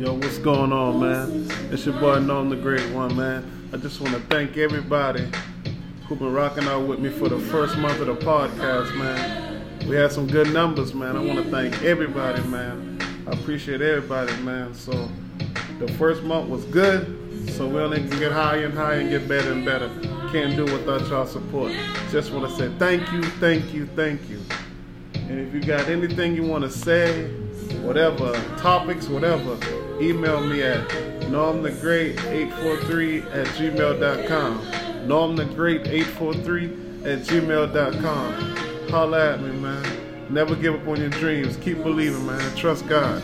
Yo, what's going on, man? It's your boy Norm the Great One, man. I just want to thank everybody who been rocking out with me for the first month of the podcast, man. We had some good numbers, man. I want to thank everybody, man. I appreciate everybody, man. So the first month was good, so we only can get higher and higher and get better and better. Can't do without y'all support. Just want to say thank you, thank you, thank you. And if you got anything you want to say, whatever, topics, whatever, email me at normthegreat843 at gmail.com. normthegreat843 at gmail.com. Holla at me, man. Never give up on your dreams. Keep believing, man. Trust God.